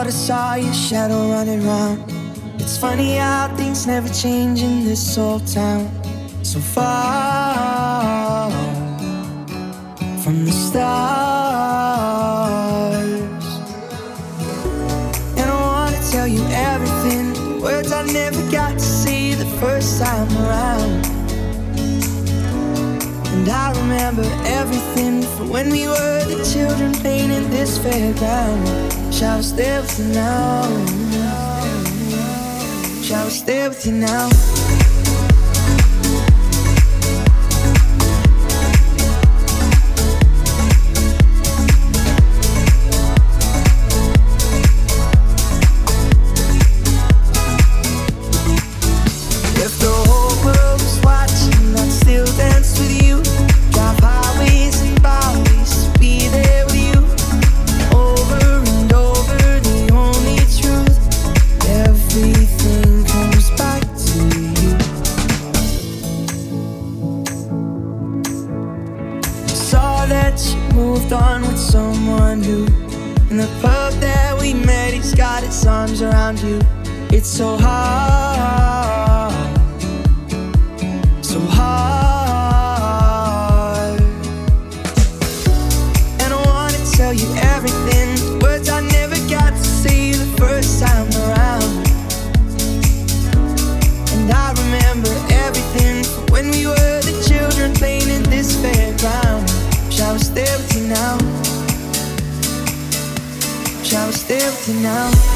Thought I saw your shadow running round. It's funny how things never change in this old town. So far from the stars. And I wanna tell you everything. Words I never got to see the first time around. And I remember everything from when we were the children playing in this fairground. Shall I stay with you now? Shall I stay with you now? with someone who, in the pub that we met, he's got his arms around you. It's so hard. to know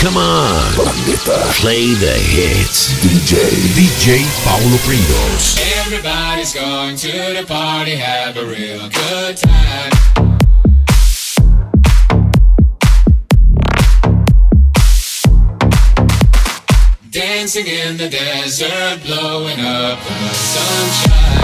Come on. Planeta. Play the hits. DJ. DJ Paulo Pringles. Everybody's going to the party, have a real good time. Dancing in the desert, blowing up the sunshine.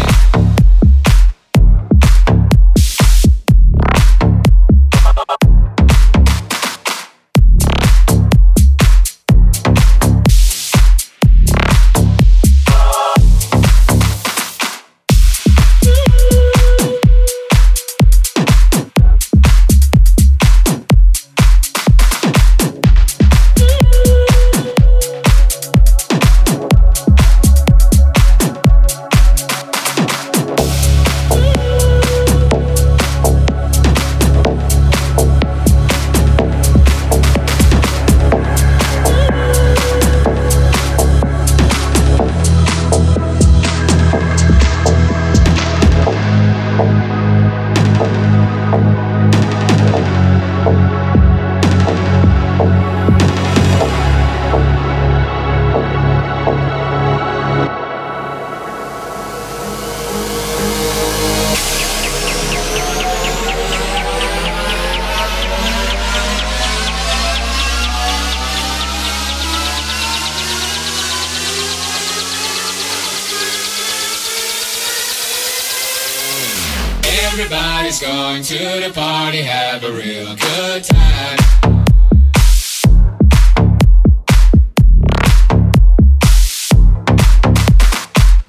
Going to the party, have a real good time.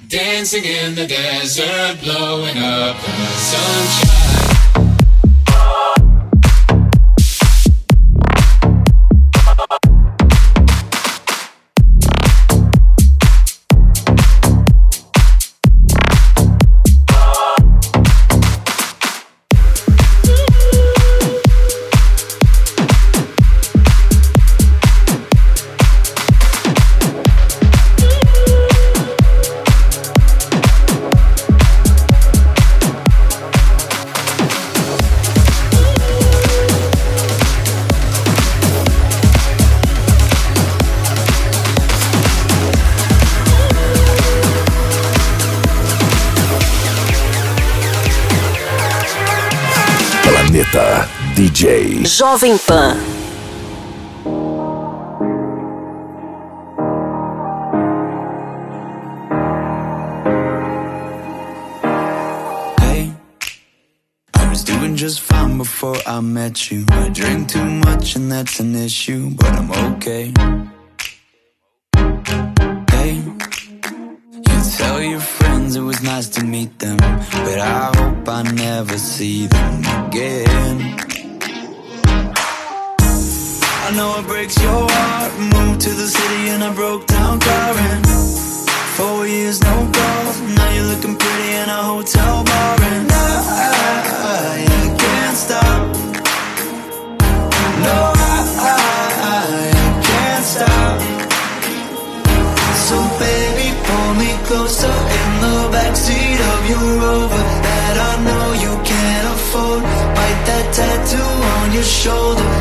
Dancing in the desert, blowing up the sunshine. Jovem Pan. Hey, I was doing just fine before I met you. I drink too much and that's an issue, but I'm okay. Hey, you tell your friends it was nice to meet them, but I hope I never see them again. I know it breaks your heart. Moved to the city and I broke down crying. Four years, no calls. Now you're looking pretty in a hotel bar, and I, I can't stop. No, I, I, I can't stop. So baby, pull me closer in the backseat of your Rover that I know you can't afford. Bite that tattoo on your shoulder.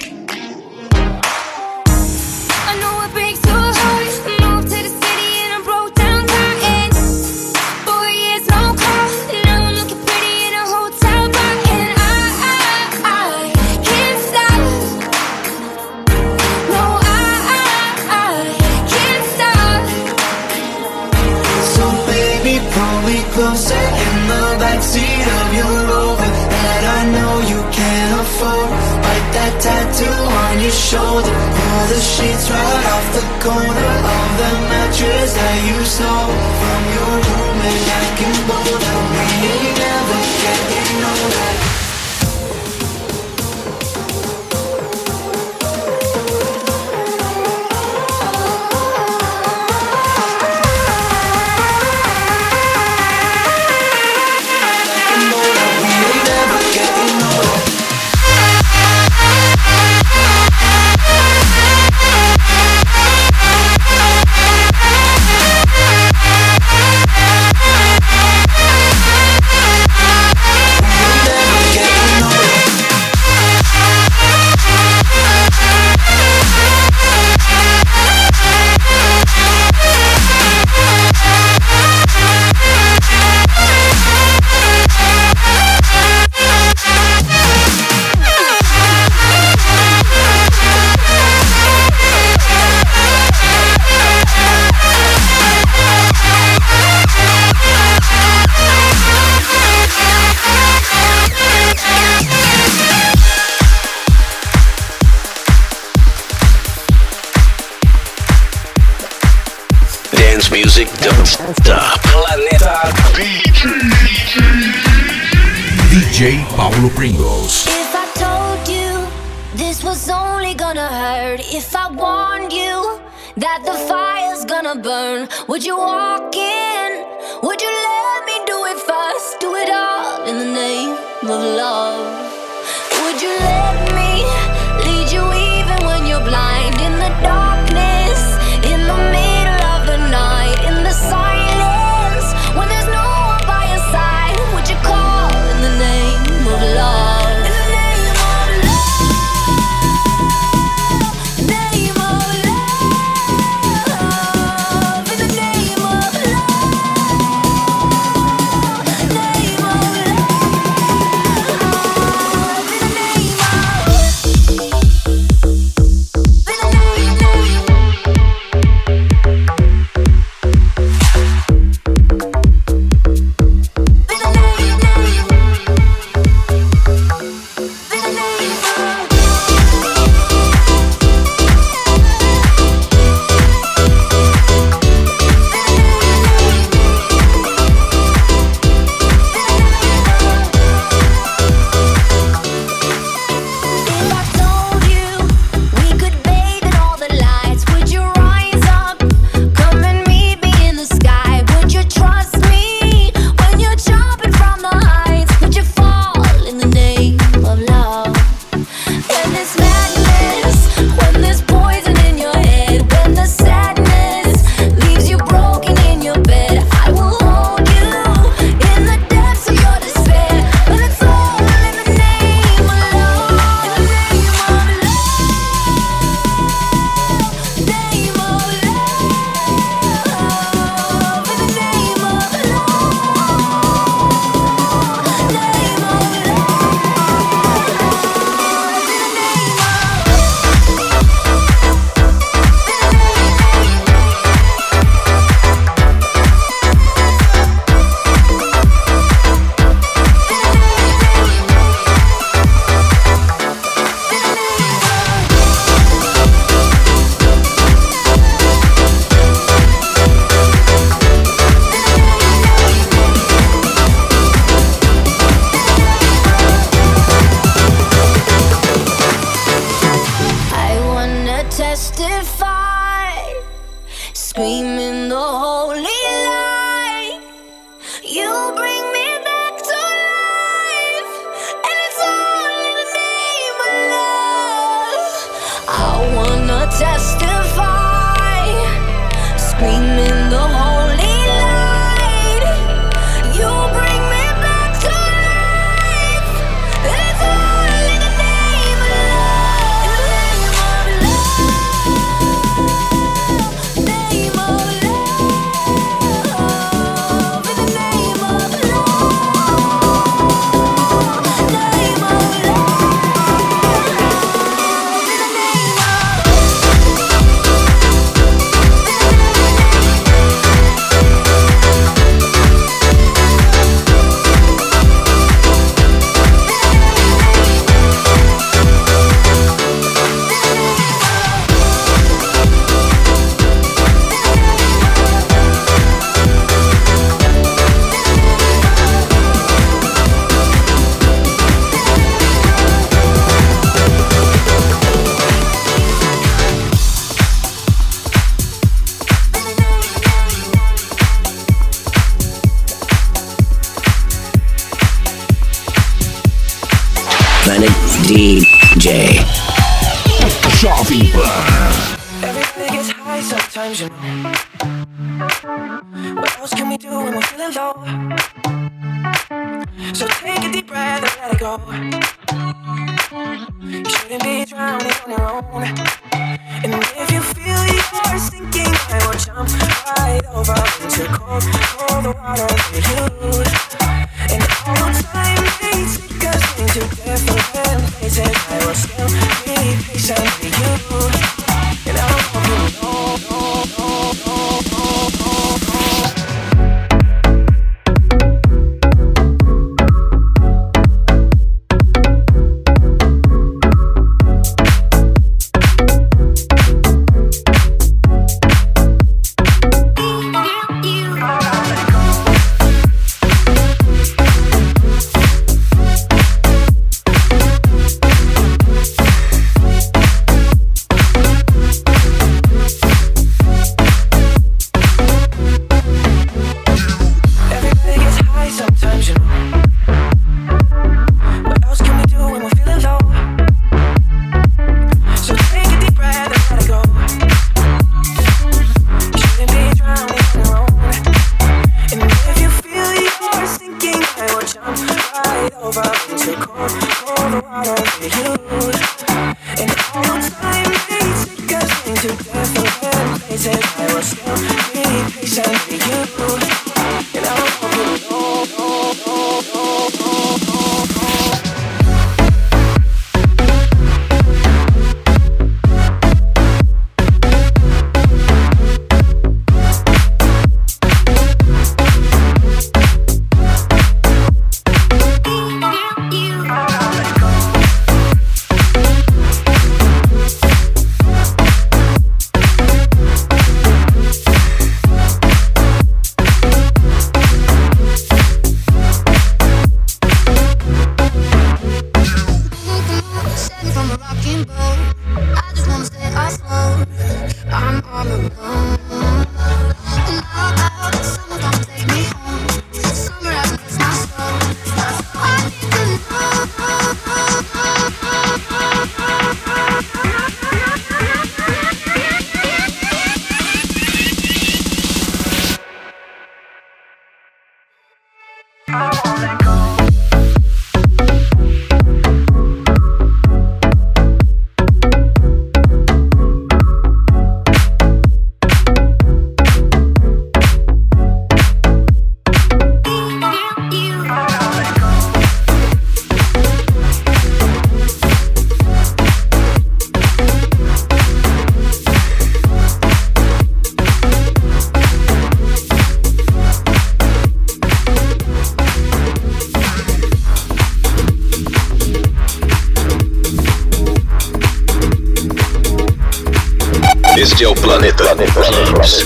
Shoulder. The sheets right off the corner of the mattress that you stole from your roommate back in Boulder.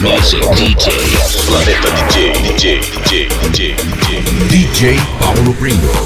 DJ. Planeta DJ, DJ, DJ, DJ, DJ. DJ Paulo Pringles.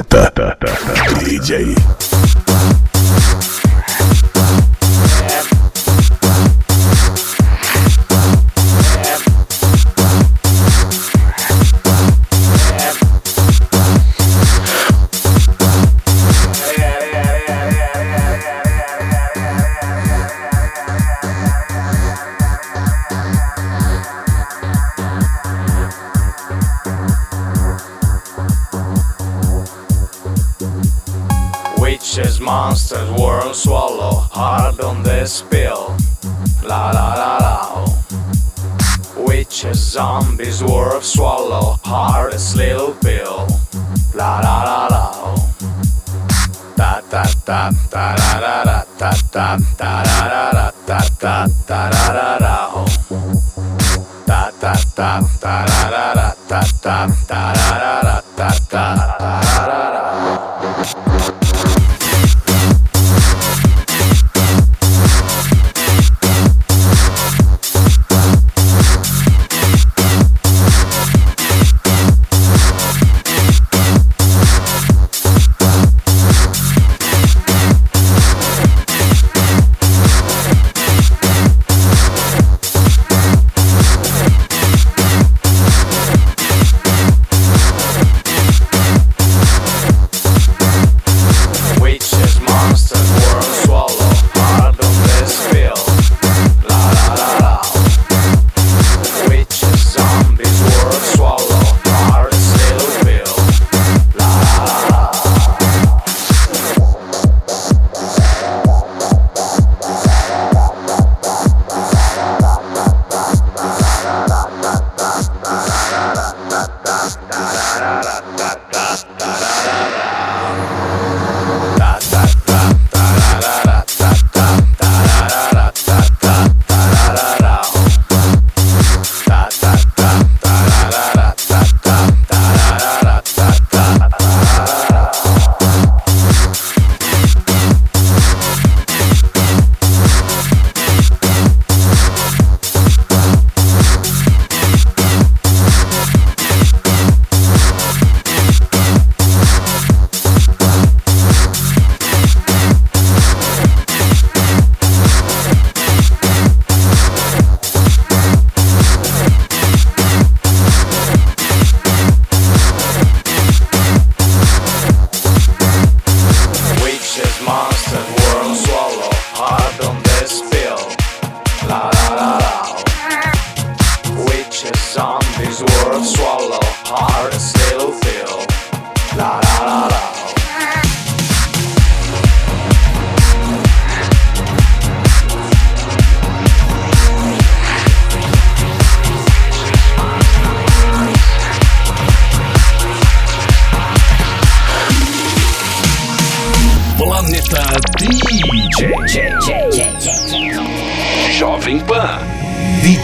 Think I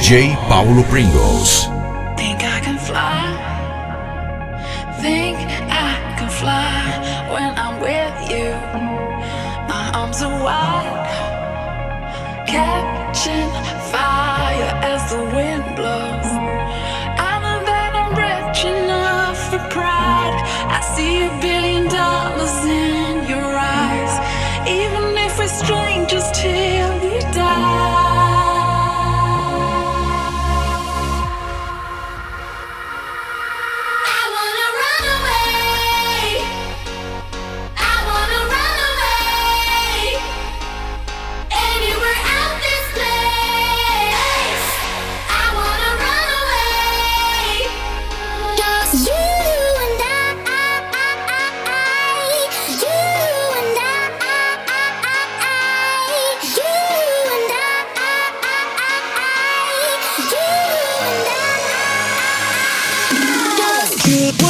can fly when good.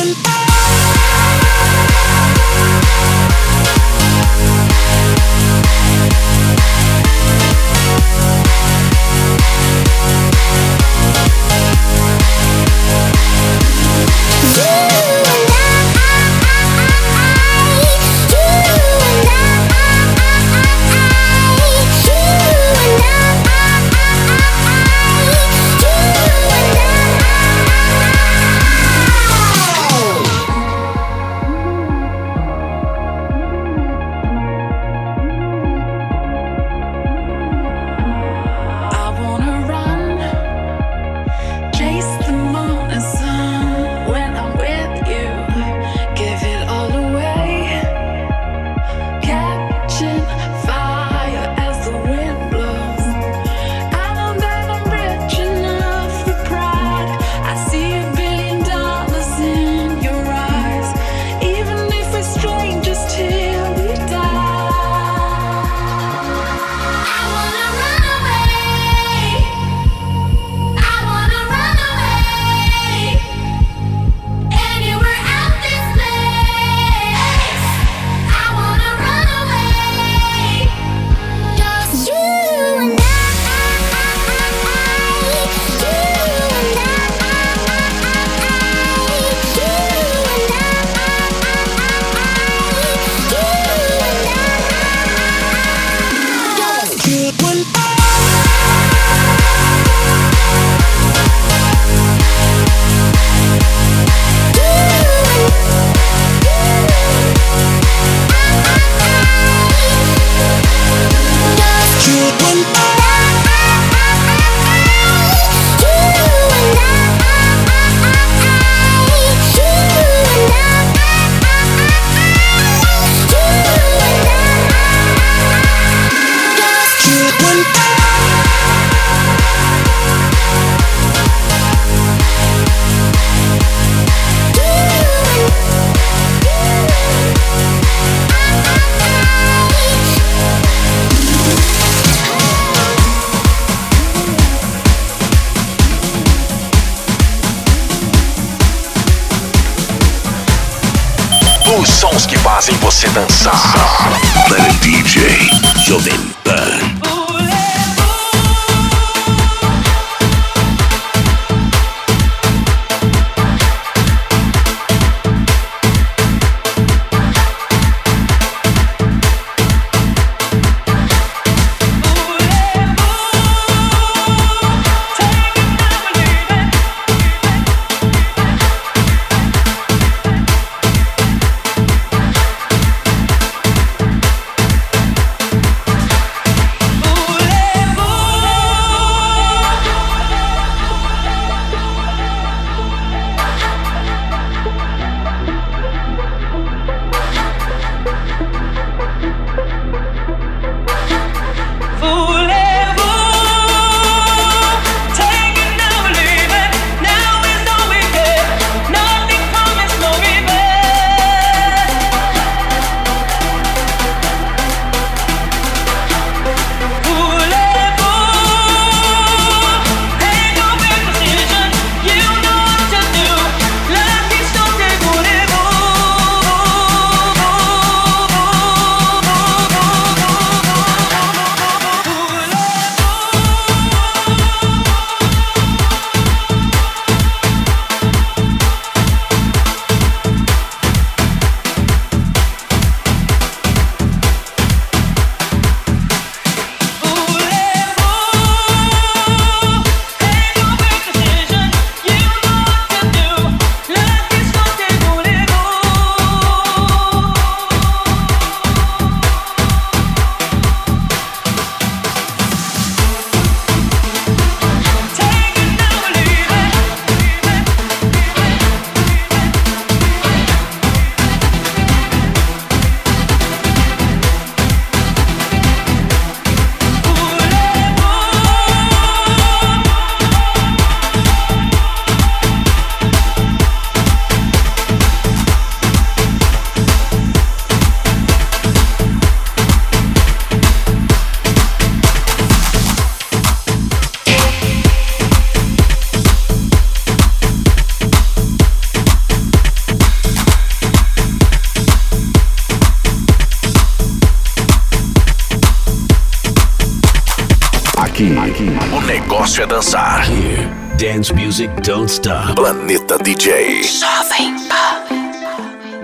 Don't stop. Planeta DJ. Jovem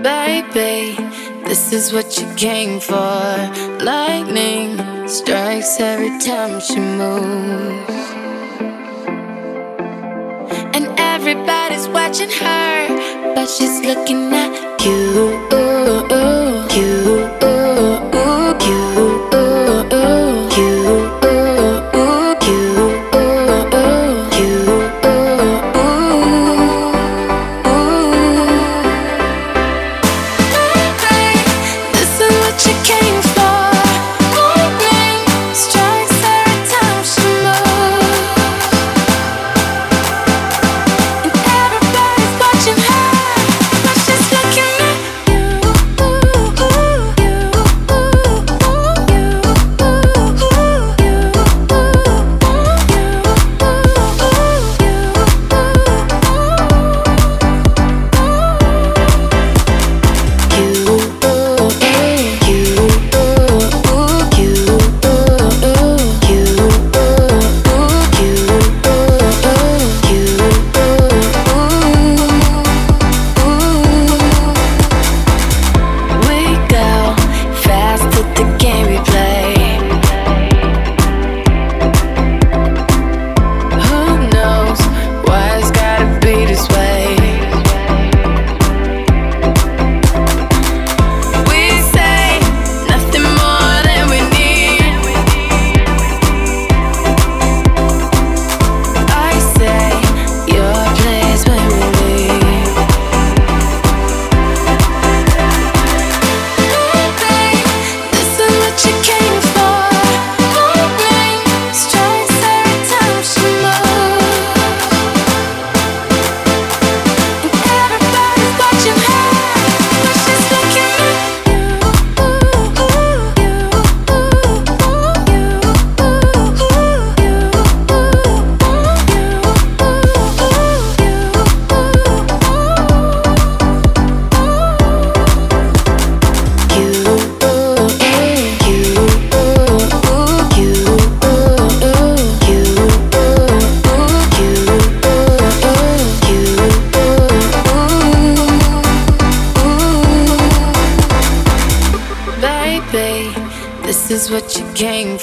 Baby, this is what you came for. Lightning strikes every time she moves. And everybody's watching her, but she's looking at you. You. DJ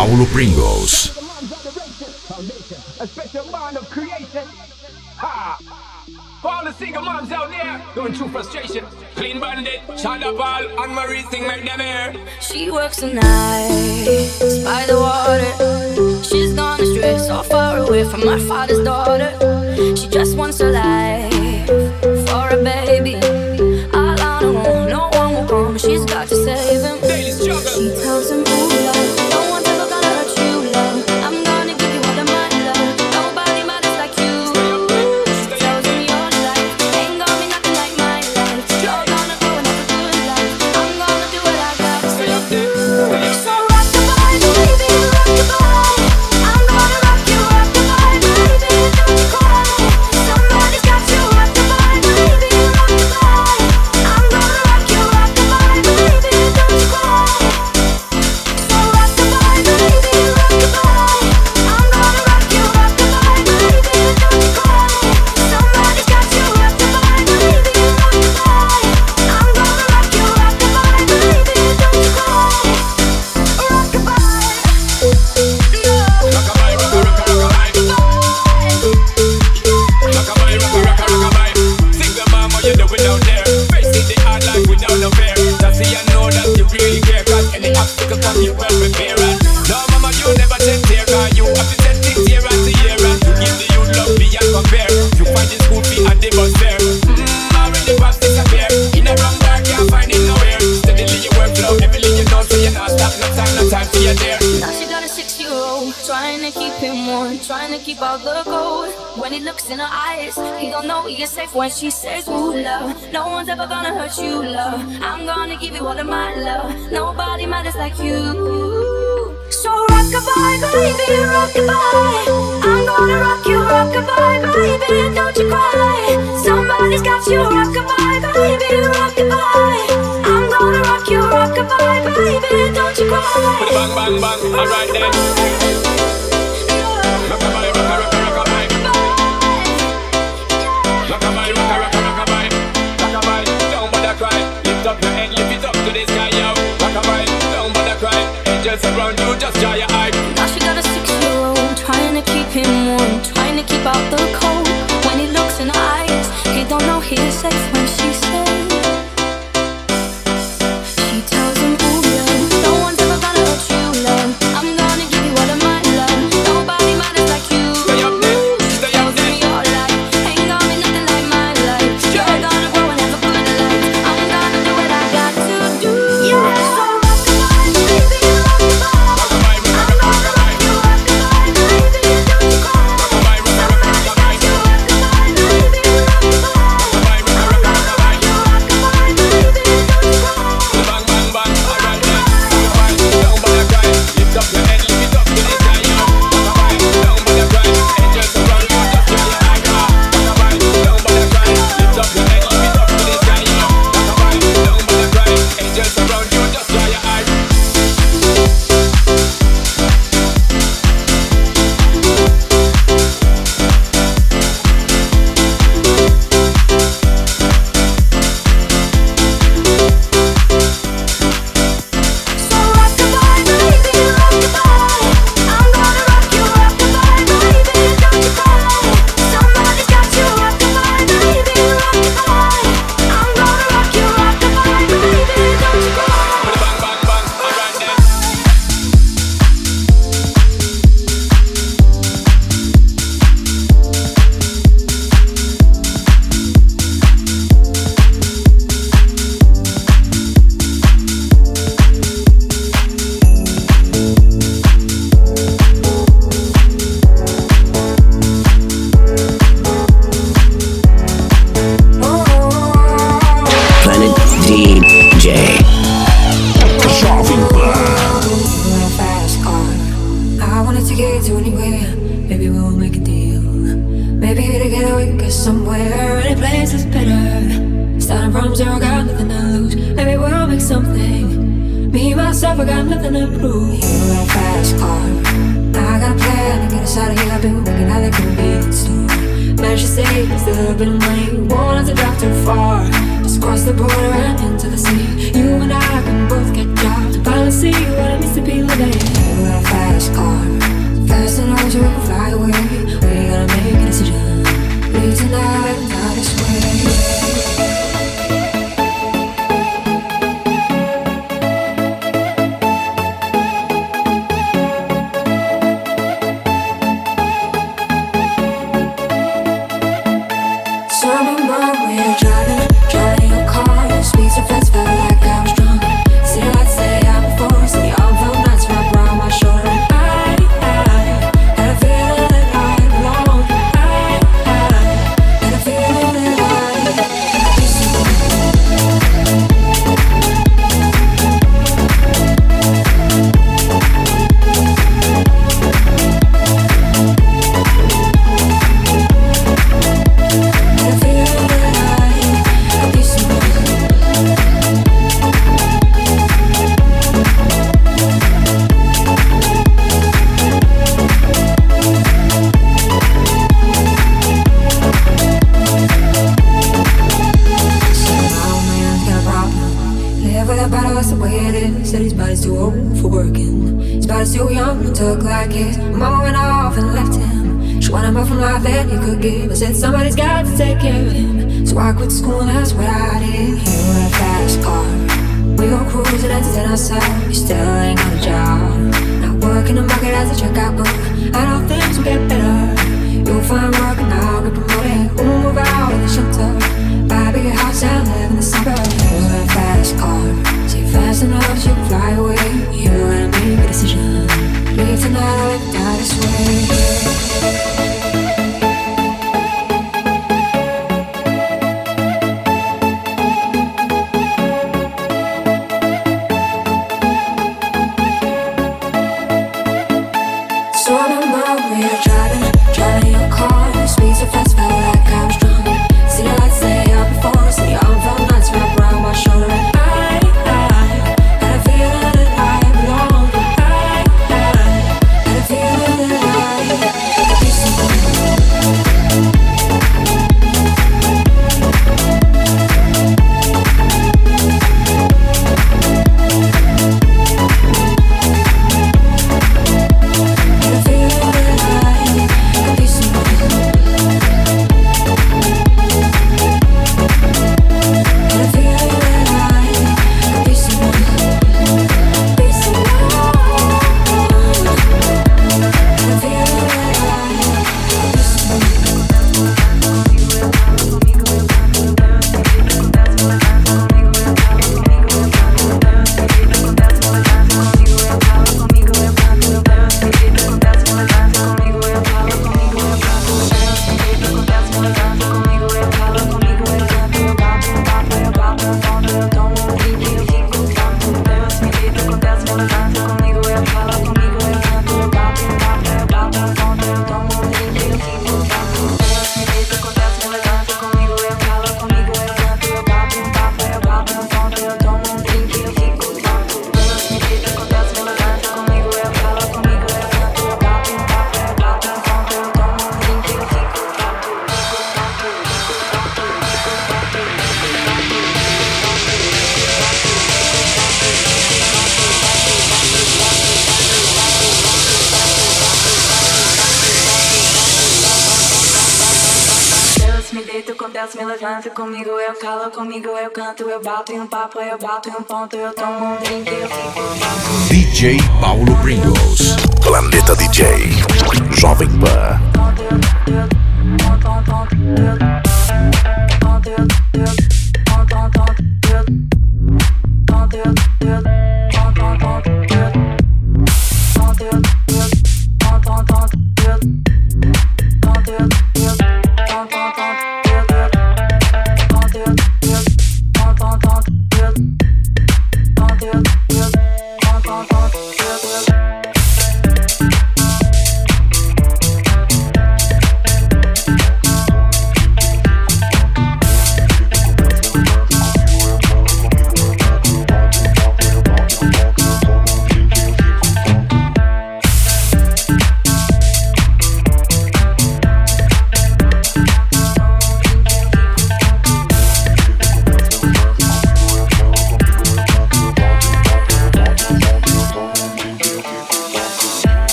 Paulo Pringles. A special bond of creation. Ha! For all the single moms out there going through frustration. Clean bandit, Shonda Paul, Anne-Marie sing make them air. She works the night by the water. She's gone astray, so far away from her father's daughter. She just wants a life trying to keep out the cold. When he looks in her eyes, he don't know he is safe when she says, "Ooh, love, no one's ever gonna hurt you, love. I'm gonna give you all of my love. Nobody matters like you." So rockabye, baby, rockabye. I'm gonna rock you, rockabye, baby. Don't you cry. Somebody's got you, rockabye, baby, rockabye. I'm gonna rock you, rockabye, baby. Don't you cry. Bang, bang, bang, alright then. Angels around myself, I got nothing to prove. You in a fast car. I got a plan to get us out of here. I've been working at the convenience store. Managed to save a little bit of money. Won't have to drive too far. Just cross the border and into the sea. You and I can both get jobs. Finally see what it means to be living. You in a fast car. Fast enough can fly away. We gotta make a decision. Leave tonight, it is. Said his body's too old for working. His body's too young to talk like his. Mama went off and left him. She wanted more from life than he could give. I said somebody's got to take care of him. So I quit school and that's what I did. He a fast car. We go cruising and entertain ourselves. You still ain't got a job. Not working the market as a checkout girl. And all things will get better. You'll find work Fast enough you fly away.